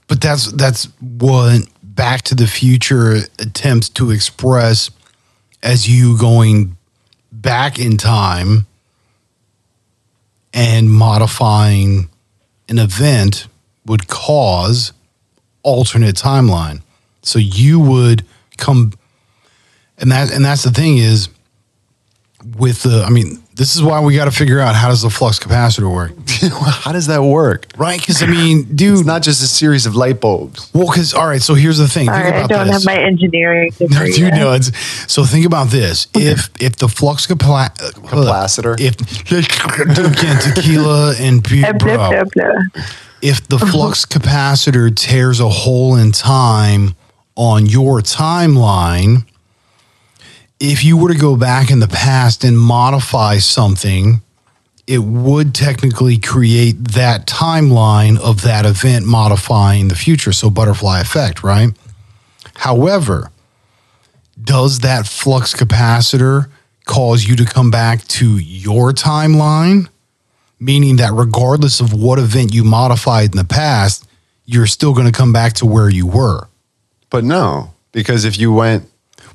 but that's that's what Back to the Future attempts to express as you going back in time and modifying an event would cause alternate timeline. So you would come and that and that's the thing is with the I mean this is why we got to figure out how does the flux capacitor work. How does that work? Right? Cuz I mean, dude, It's not just a series of light bulbs. well cuz all right, so here's the thing. All Think right, I don't this. have my engineering No, degree. you yet. know it's so think about this. If if the flux capla- Capacitor? if again tequila and beer, bro, blah, blah. if the uh-huh. flux capacitor tears a hole in time on your timeline, if you were to go back in the past and modify something, it would technically create that timeline of that event modifying the future. So, butterfly effect, right? However, does that flux capacitor cause you to come back to your timeline? Meaning that regardless of what event you modified in the past, you're still going to come back to where you were. But no, because if you went,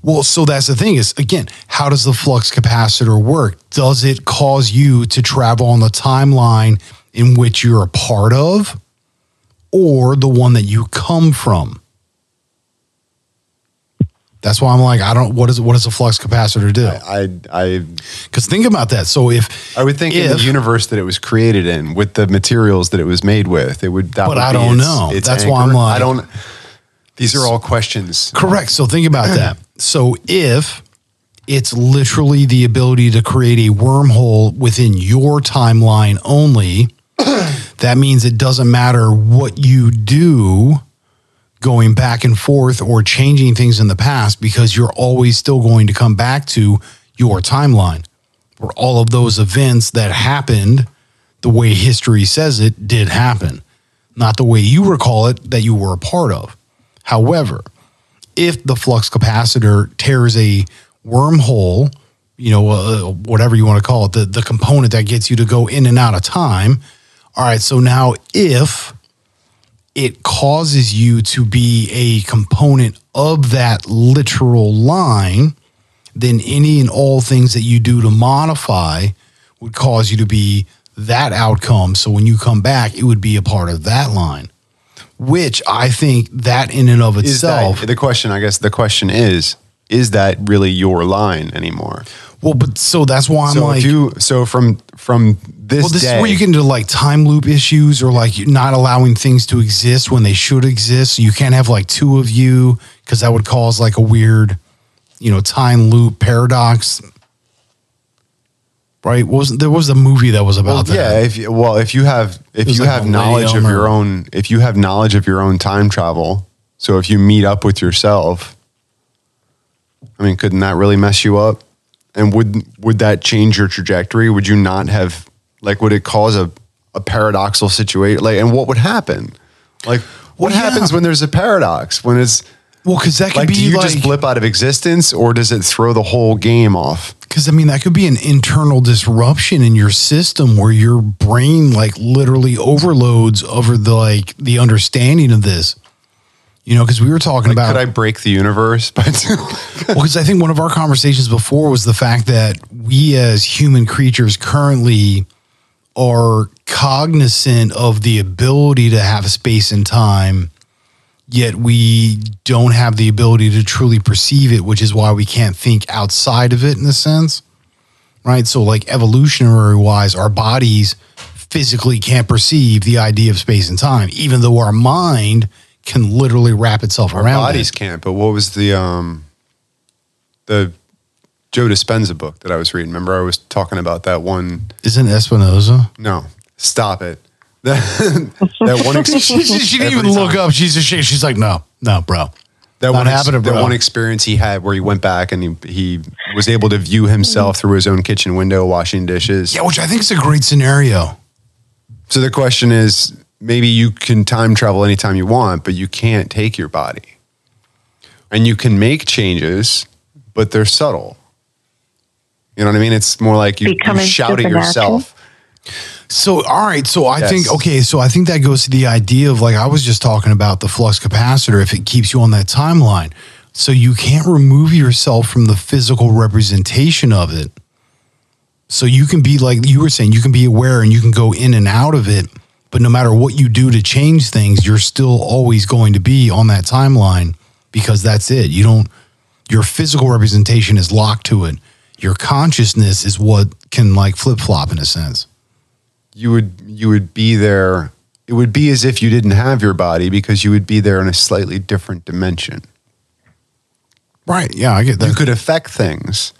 Well, so that's the thing is again, how does the flux capacitor work? Does it cause you to travel on the timeline in which you're a part of or the one that you come from? That's why I'm like, I don't what is what does a flux capacitor do? I, I, Because think about that. So if I would think in the universe that it was created in, with the materials that it was made with, it would. That But would I don't its- know. its That's why. I'm like- I don't. These are all questions. Correct. So think about that. So if it's literally the ability to create a wormhole within your timeline only, that means it doesn't matter what you do going back and forth or changing things in the past because you're always still going to come back to your timeline where all of those events that happened the way history says it did happen, not the way you recall it that you were a part of. However, if the flux capacitor tears a wormhole, you know, uh, whatever you want to call it, the, the component that gets you to go in and out of time. All right, so now if it causes you to be a component of that literal line, then any and all things that you do to modify would cause you to be that outcome. So when you come back, it would be a part of that line. Which I think that in and of itself. that the question? I guess the question is: Is that really your line anymore? well, but so that's why I'm so like, you so from from this well, this day, is where you get into like time loop issues or like not allowing things to exist when they should exist. So you can't have like two of you because that would cause like a weird, you know, time loop paradox. Right? What was there was a movie that was well, about that? yeah. If you, well, if you have if you like have knowledge of your own if you have knowledge of your own time travel, so if you meet up with yourself, I mean, couldn't that really mess you up? And would would that change your trajectory? Would you not have like would it cause a a paradoxal situation? Like, and what would happen? Like, what Well, yeah. happens when there's a paradox? When it's Well, because that could like, be do you like, just blip out of existence, or does it throw the whole game off? Because I mean, that could be an internal disruption in your system where your brain like literally overloads over the like the understanding of this. You know, because we were talking Like, about could I break the universe? By well, because I think one of our conversations before was the fact that we as human creatures currently are cognizant of the ability to have space and time, yet we don't have the ability to truly perceive it, which is why we can't think outside of it in a sense. Right. So, like evolutionary wise, our bodies physically can't perceive the idea of space and time, even though our mind can literally wrap itself around. Our around bodies it. can't. But what was the um the Joe Dispenza book that I was reading? Remember, I was talking about that one. Isn't Espinoza? No, stop it. That, that one. Ex- she, she- she didn't even look time. up. She's ashamed. She's like, no, no, bro. That Not one, ex- happening, that one experience he had where he went back and he, he was able to view himself through his own kitchen window washing dishes. Yeah, which I think is a great scenario. So the question is maybe you can time travel anytime you want, but you can't take your body. And you can make changes, but they're subtle. You know what I mean? It's more like you, you shout at supernatural? yourself. So, all right. So, I Yes. think, okay. So, I think that goes to the idea of like I was just talking about the flux capacitor, if it keeps you on that timeline. So, you can't remove yourself from the physical representation of it. So, you can be like you were saying, you can be aware and you can go in and out of it. But no matter what you do to change things, you're still always going to be on that timeline because that's it. You don't, your physical representation is locked to it. Your consciousness is what can like flip flop in a sense. You would you would be there. It would be as if you didn't have your body because you would be there in a slightly different dimension. Right. Yeah, I get that. You could affect things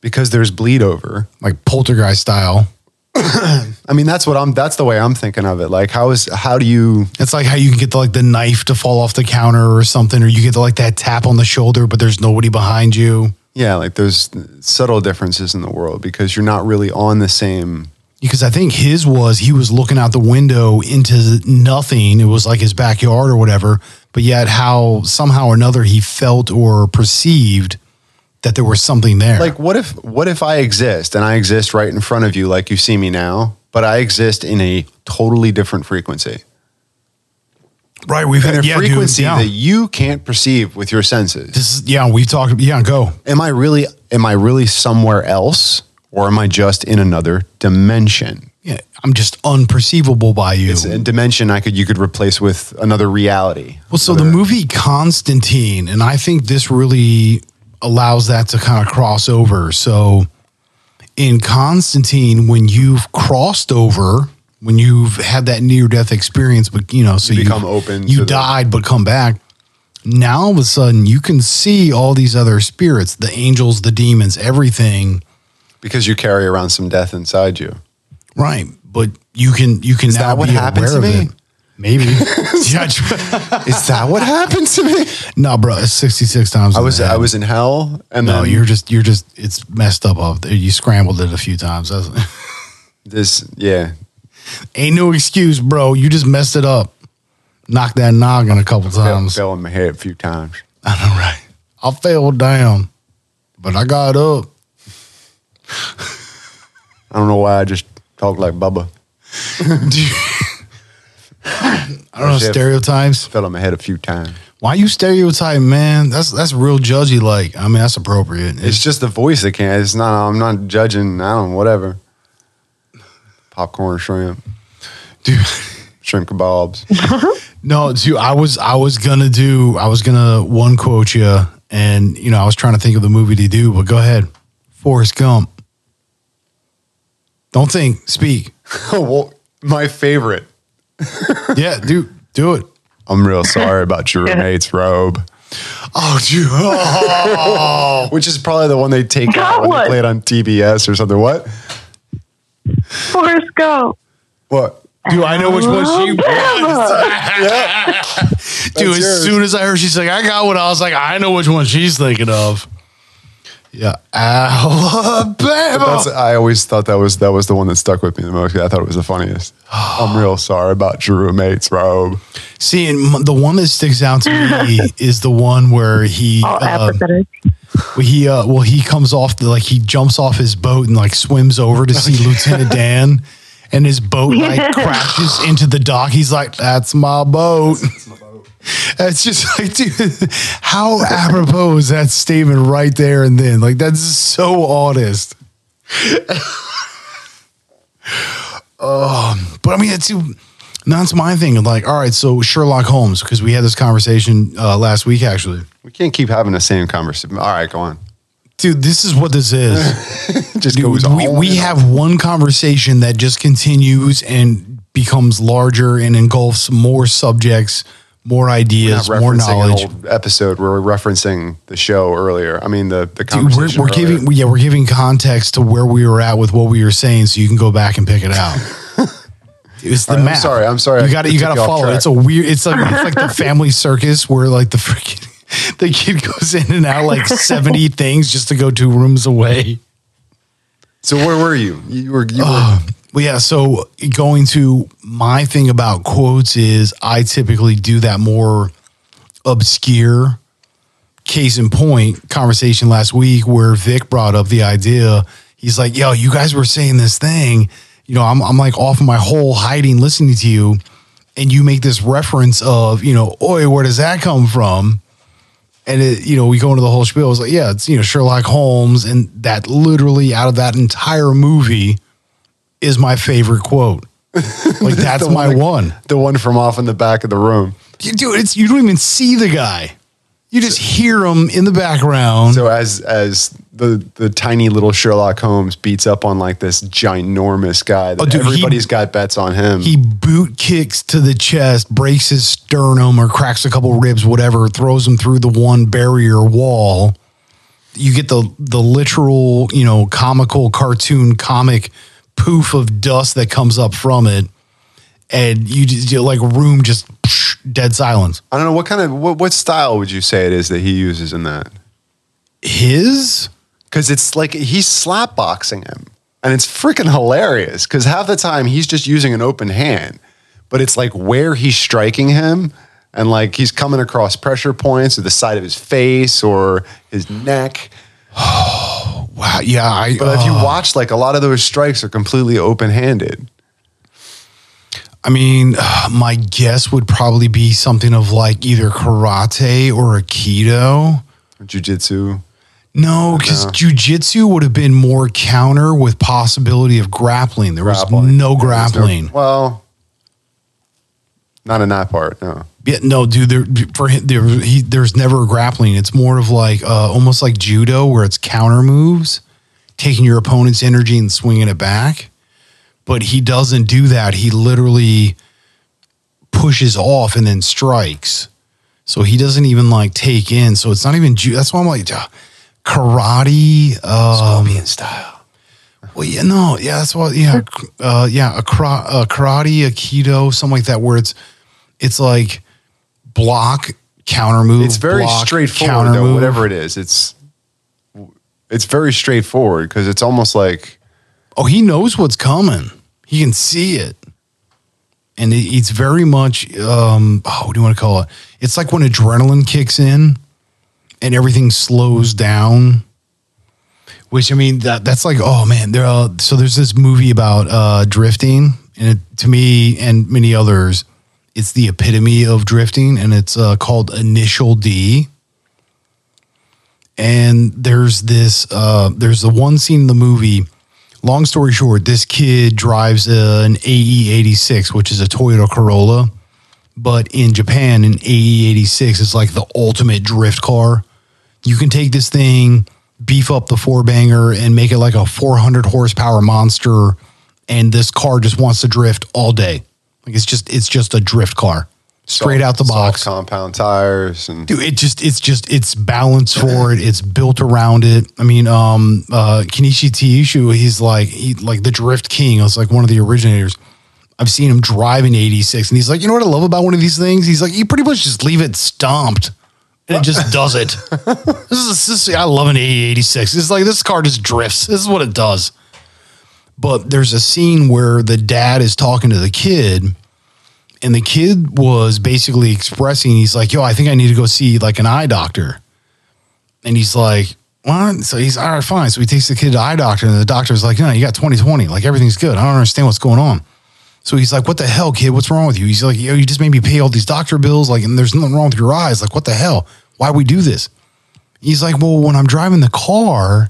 because there's bleed over. like poltergeist style. I mean, that's what I'm. That's the way I'm thinking of it. Like, how is how do you? It's like how you can get the, like the knife to fall off the counter or something, or you get the, like that tap on the shoulder, but there's nobody behind you. Yeah, like there's subtle differences in the world because you're not really on the same. Because I think his was he was looking out the window into nothing. It was like his backyard or whatever. But yet, how somehow or another he felt or perceived that there was something there. Like, what if what if I exist and I exist right in front of you, like you see me now, but I exist in a totally different frequency, right? We've had a yeah, dude, frequency yeah. that you can't perceive with your senses. this is yeah. We've talked. Yeah, go. am I really am I really somewhere else, or am I just in another dimension? Yeah, I'm just unperceivable by you. It's a dimension I could you could replace with another reality. Well, so the movie Constantine, and I think this really allows that to kind of cross over. So in Constantine, when you've crossed over, when you've had that near death experience, but you know, so You you become open you to the- died but come back. Now all of a sudden you can see all these other spirits, the angels, the demons, everything. Because you carry around some death inside you. Right. But you can you can Is now that what be happened aware to of me? it. Maybe. Is that what happened to me? no, bro, it's 66 times. I in was the head. I was in hell, and No, then you're just you're just it's messed up. Up there. You scrambled it a few times. That's, this. Yeah, ain't no excuse, bro. You just messed it up. Knocked that noggin a couple fell, times. fell on my head a few times. I know, right? I fell down, but I got up. I don't know why I just talk like Bubba. I don't know stereotypes. Fell on my head a few times. Why you stereotype, man? That's that's real judgy. Like, I mean, that's appropriate. It's just the voice that can't. It's not. I'm not judging. I don't. Whatever. popcorn shrimp, Dude. shrimp kebabs. No, dude, I was I was gonna do I was gonna one quote you, and you know I was trying to think of the movie to do, but go ahead, Forrest Gump. Don't think, speak. well, my favorite. Yeah, do do it. I'm real sorry about your roommate's robe, Oh, dude. Oh. which is probably the one they take Got out when one. they play it on TBS or something. What? Forrest Gump. What? Dude, I know which one she Alabama. Dude, as yours. soon as I heard she's like, I got one, I was like, I know which one she's thinking of. Yeah, Alabama. That's, I always thought that was that was the one that stuck with me the most. I thought it was the funniest. I'm real sorry about your roommate's robe. See, and the one that sticks out to me is the one where he All apathetic. Well, he uh, well he comes off the like he jumps off his boat and like swims over to see Lieutenant Dan, and his boat like crashes into the dock. He's like, "That's my boat." That's just like, dude, how apropos is that statement right there and then? Like, that's so honest. um, but I mean, it's that's my thing. Like, all right, so Sherlock Holmes, because we had this conversation uh, last week actually. We can't keep having the same conversation. All right, go on. Dude, this is what this is. Just Dude, goes we, on we have one conversation that just continues and becomes larger and engulfs more subjects, more ideas, more knowledge. Episode where we're referencing the show earlier. I mean the the Dude, we're, we're giving yeah we're giving context to where we were at with what we were saying, so you can go back and pick it out. It's the I'm map. sorry, I'm sorry, You got to you got to follow. It's a weird. It's like it's like the family circus where like the freaking the kid goes in and out like seventy things just to go two rooms away. So where were you? You were you were Well, yeah. So going to my thing about quotes is I typically do that more obscure. Case in point, conversation last week where Vic brought up the idea. He's like, "Yo, you guys were saying this thing. You know, I'm I'm like off my whole hiding, listening to you, and you make this reference of, you know, oi, where does that come from?" And it, you know, we go into the whole spiel. It's like, "Yeah, it's you know Sherlock Holmes," and that literally out of that entire movie is my favorite quote. Like that's my one. the one from off in the back of the room. You do it's you don't even see the guy. You just hear him in the background. So as as the the tiny little Sherlock Holmes beats up on like this ginormous guy, that Oh, dude, he- everybody's got bets on him. he boot kicks to the chest, breaks his sternum or cracks a couple ribs, whatever, throws him through the one barrier wall. You get the the literal, you know, comical cartoon comic poof of dust that comes up from it. And you just you like room just dead silence. I don't know what kind of what, what style would you say it is that he uses in that? His Because it's like he's slap boxing him, and it's freaking hilarious. Because half the time he's just using an open hand, but it's like where he's striking him, and like he's coming across pressure points or the side of his face or his neck. wow, yeah, I But if you oh. watch, like a lot of those strikes are completely open handed. I mean, my guess would probably be something of like either karate or aikido. Jiu-jitsu. No, because jujitsu would have been more counter with possibility of grappling. There was Grappling. no grappling. well, not in that part. No. Yeah, no, dude. There for him, there, he, there's never grappling. It's more of like uh, almost like judo, where it's counter moves, taking your opponent's energy and swinging it back. But he doesn't do that. He literally pushes off and then strikes. So he doesn't even like take in. So it's not even ju- That's why I'm like uh, karate. Um, style. well, yeah, no, yeah, that's what, yeah, uh, yeah, a, kara- a karate, aikido, something like that, where it's it's like block, counter move. It's very block, straightforward, counter though. move. Whatever it is, it's it's very straightforward because it's almost like Oh, he knows what's coming. He can see it, and it, it's very much. Um, oh, what do you want to call it? It's like when adrenaline kicks in, and everything slows down. Which I mean, that that's like, oh man, there. Uh, so there's this movie about uh, drifting, and it, to me and many others, it's the epitome of drifting, and it's uh, called Initial D. And there's this, uh, there's the one scene in the movie long story short, this kid drives an AE86, which is a Toyota Corolla. But in Japan, an AE86 is like the ultimate drift car. You can take this thing, beef up the four banger, and make it like a 400 horsepower monster. And this car just wants to drift all day. Like it's just it's just a drift car, straight out the box. compound tires and Dude, it just it's just it's balanced for it. It's built around it. I mean, um, uh, Keiichi Tsuchiya, he's like he like the drift king. It's like one of the originators. I've seen him drive an 86, and he's like, you know what I love about one of these things? He's like, you pretty much just leave it stomped, and it just does it. this is this, I love an 86. It's like this car just drifts. This is what it does. But there's a scene where the dad is talking to the kid, and the kid was basically expressing, he's like, yo, I think I need to go see like an eye doctor. And he's like, what? So he's all right, fine. So he takes the kid to eye doctor, and the doctor's like, no, you got 2020. Like everything's good. I don't understand what's going on. So he's like, what the hell, kid? What's wrong with you? He's like, yo, you just made me pay all these doctor bills. Like, and there's nothing wrong with your eyes. Like, what the hell? Why we do this? He's like, well, when I'm driving the car,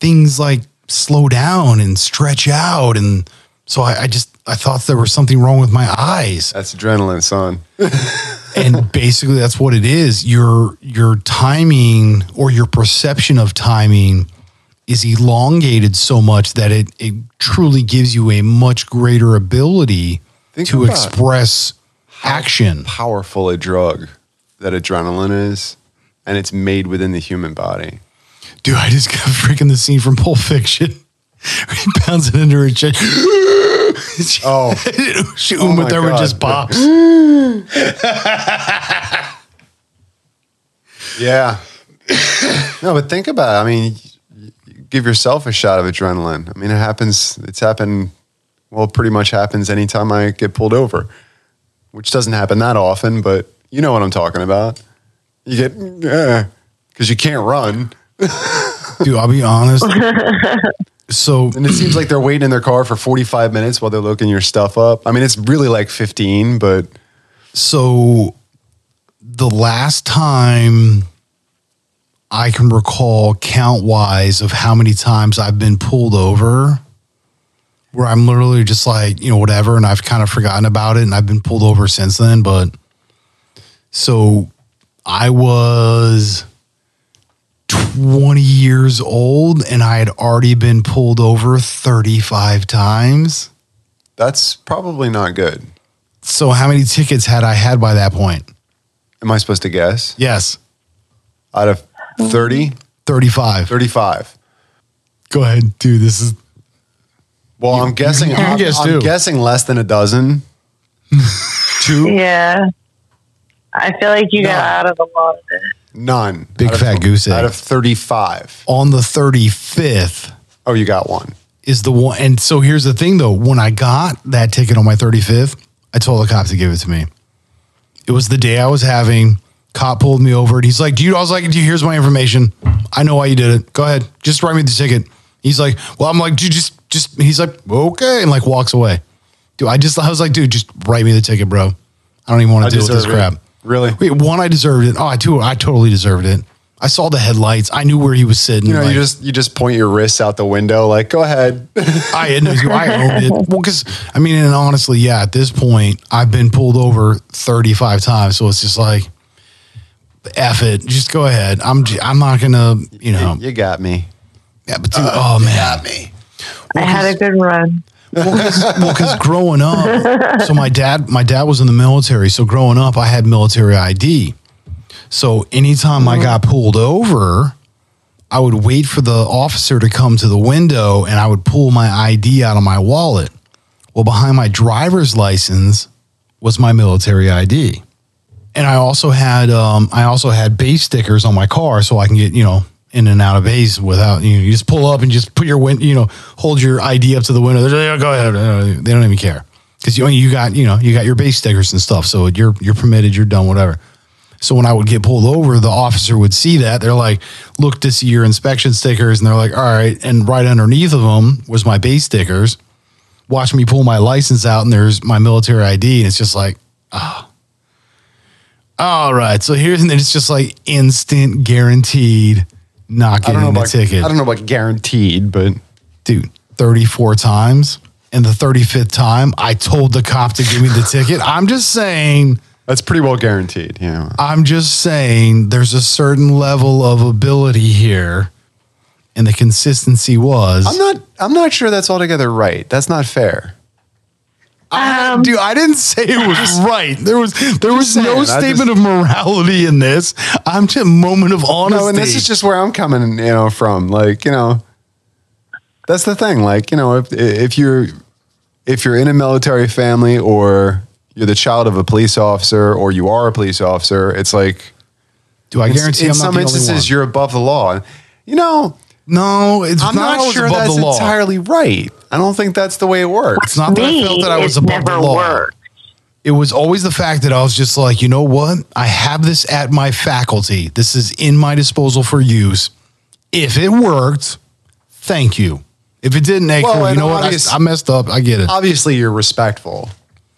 things like slow down and stretch out. And so I, I just, I thought there was something wrong with my eyes. that's adrenaline, son. and basically that's what it is your your timing or your perception of timing is elongated so much that it it truly gives you a much greater ability Think to express action Powerful a drug that adrenaline is, and it's made within the human body. Dude i just got freaking the scene from pulp fiction he pounds it into her chest Oh, she Oh my Thurman God. just pops yeah. no, but think about it. I mean, give yourself a shot of adrenaline. I mean, it happens. It's happened. Well, pretty much happens anytime I get pulled over, which doesn't happen that often. But you know what I'm talking about. You get because you can't run, dude i'll be honest so and it seems like they're waiting in their car for 45 minutes while they're looking your stuff up. I mean, it's really like 15, but So the last time I can recall count wise of how many times I've been pulled over where I'm literally just like, you know, whatever, and I've kind of forgotten about it and I've been pulled over since then. But so I was 20 years old and I had already been pulled over 35 times. that's probably not good. So how many tickets had I had by that point? Am I supposed to guess? Yes. Out of 30, 35. 35. Go ahead, dude. This is Well, I'm guessing. you can I'm, guess I'm too. guessing less than a dozen. Two, Yeah. I feel like you got out of a lot of it. None. Big Out of- fat goose egg. Out of 35. on the 35th Oh, you got one. is the one. And so here's the thing though. When I got that ticket on my 35th, I told the cop to give it to me. It was the day I was having. Cop pulled me over and he's like, Do you? I was like, Here's my information. I know why you did it. Go ahead. Just write me the ticket. He's like, Well, I'm like, Dude, just, just, he's like, Okay. And like walks away. Dude, I just, I was like, Dude, just write me the ticket, bro. I don't even want to deal with this deserve it. crap. Really? Wait, one, I deserved it. Oh, I too, I totally deserved it. I saw the headlights. I knew where he was sitting. You know, like, you just you just point your wrists out the window, like, go ahead. I had no, I owned it. Well, because I mean, and honestly, yeah, at this point, I've been pulled over 35 times. So it's just like, F it. Just go ahead. I'm, j- I'm not going to, you know. you got me. Yeah, but dude, uh, oh, man. me. I had a good run. Well, because growing up, so my dad, my dad was in the military. So growing up, I had military ID. So anytime I got pulled over, I would wait for the officer to come to the window and I would pull my ID out of my wallet. Well, behind my driver's license was my military ID. And I also had um, I also had base stickers on my car so I can get, you know, in and out of base without you know, you just pull up and just put your win you know, hold your ID up to the window. They're like, "Yeah, go ahead. Uh, They don't even care. Because you you got, you know, you got your base stickers and stuff. So you're you're permitted, you're done, whatever. So when I would get pulled over, the officer would see that. They're like, look to see your inspection stickers. And they're like, all right. And right underneath of them was my base stickers. Watch me pull my license out and there's my military ID. And it's just like, ah. All right. So here's, and it's just like instant guaranteed not I don't getting know the about ticket. I don't know about guaranteed, but Dude, 34 times. And the 35th time, I told the cop to give me the ticket. I'm just saying, That's pretty well guaranteed. Yeah. I'm just saying there's a certain level of ability here. And the consistency was. I'm not. I'm not sure that's altogether right. That's not fair. I, dude, I didn't say it was right. There was there was saying, no statement just- of morality in this. I'm just a moment of honesty. No, and this is just where I'm coming, you know, from. Like, you know, that's the thing. Like, you know, if if you're if you're in a military family or you're the child of a police officer or you are a police officer, it's like Do I in- guarantee in I'm not some instances you're above the law. You know, No, it's I'm not, not, sure above that's the law. entirely right. I don't think that's the way it works. It's not that I felt that I was above the law. worked. It was always the fact that I was just like, you know what? I have this at my faculty. This is in my disposal for use. If it worked, thank you. If it didn't, hey, Well, cool, you know what? I, I messed up. I get it. Obviously, you're respectful.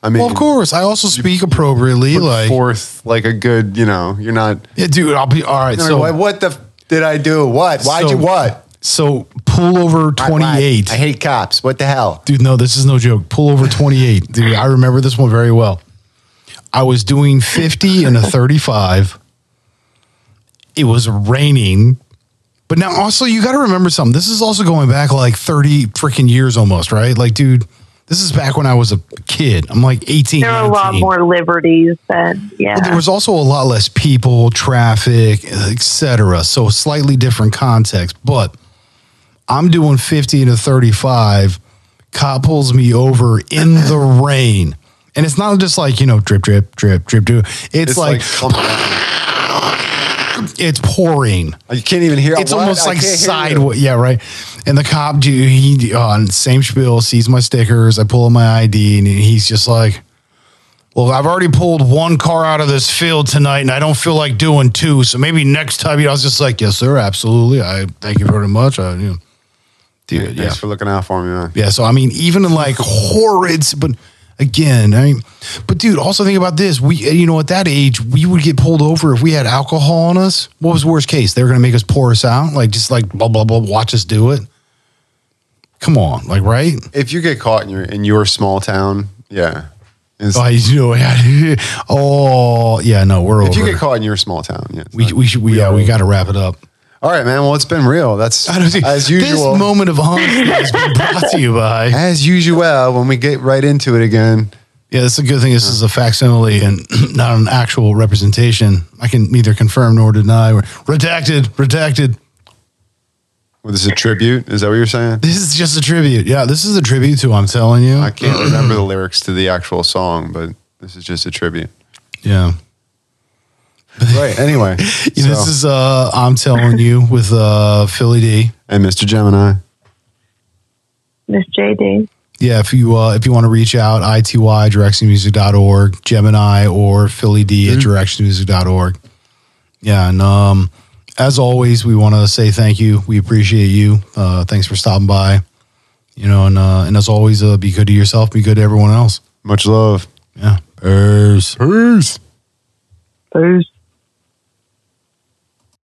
I mean, well, of course. I also speak appropriately. put Like, forth like a good, you know, you're not. yeah, dude, I'll be all right. So, like, what the f- did I do? What? Why'd So- you what? So pull over Why- why? 28. I hate cops. What the hell? Dude, no, this is no joke. Pull over 28. Dude, I remember this one very well. I was doing 50 and a 35. It was raining. But now also you got to remember something. This is also going back like 30 freaking years almost, right? Like dude, this is back when I was a kid. I'm like 18. There are a lot more liberties than yeah. But there was also a lot less people, traffic, etc. So slightly different context. But I'm doing 50 to 35. Cop pulls me over in the rain. And it's not just like, you know, drip, drip, drip, drip, drip. It's, like, coming down. it's pouring. Oh, you can't even hear. It's what? almost like can't hear you. sideways. Yeah, right. And the cop, dude, he on same spiel sees my stickers. I pull up my ID, and he's just like, "Well, I've already pulled one car out of this field tonight, and I don't feel like doing two. So maybe next time." You know, I was just like, "Yes, sir, absolutely. I thank you very much." I, you know, dude, Thanks yeah, for looking out for me, man. yeah. So I mean, even in like horrid, but again, I mean, but dude, also think about this. We, you know, at that age, we would get pulled over if we had alcohol on us. What was the worst case? They were going to make us pour us out, like just like blah blah blah. Watch us do it. Come on, like right? If you get caught in your in your small town, yeah. Oh, you know, yeah. oh, yeah. No, we're if over. you get caught in your small town, yeah. we not- we should we yeah we got to wrap it up. All right, man. Well, it's been real. That's I don't see, as usual. This moment of honesty has been brought to you by. as usual, when we get right into it again, Yeah, that's a good thing. This is a facsimile and not an actual representation. I can neither confirm nor deny. Or redacted, redacted. well, this is a tribute. Is that what you're saying? This is just a tribute. Yeah, this is a tribute to. I'm telling you. I can't remember the lyrics to the actual song, but this is just a tribute. Yeah. Right. Anyway, This so- is uh I'm telling you with uh Philly D. and Mr. Gemini. Miss JD. Yeah, if you uh if you want to reach out, ity directionsinmusic.org, Gemini or Philly D at directionsinmusic.org. Yeah, and um as always, we want to say thank you. We appreciate you. Uh thanks for stopping by. You know, and uh and as always, uh be good to yourself, be good to everyone else. Much love. Yeah. Peace. Peace. Peace.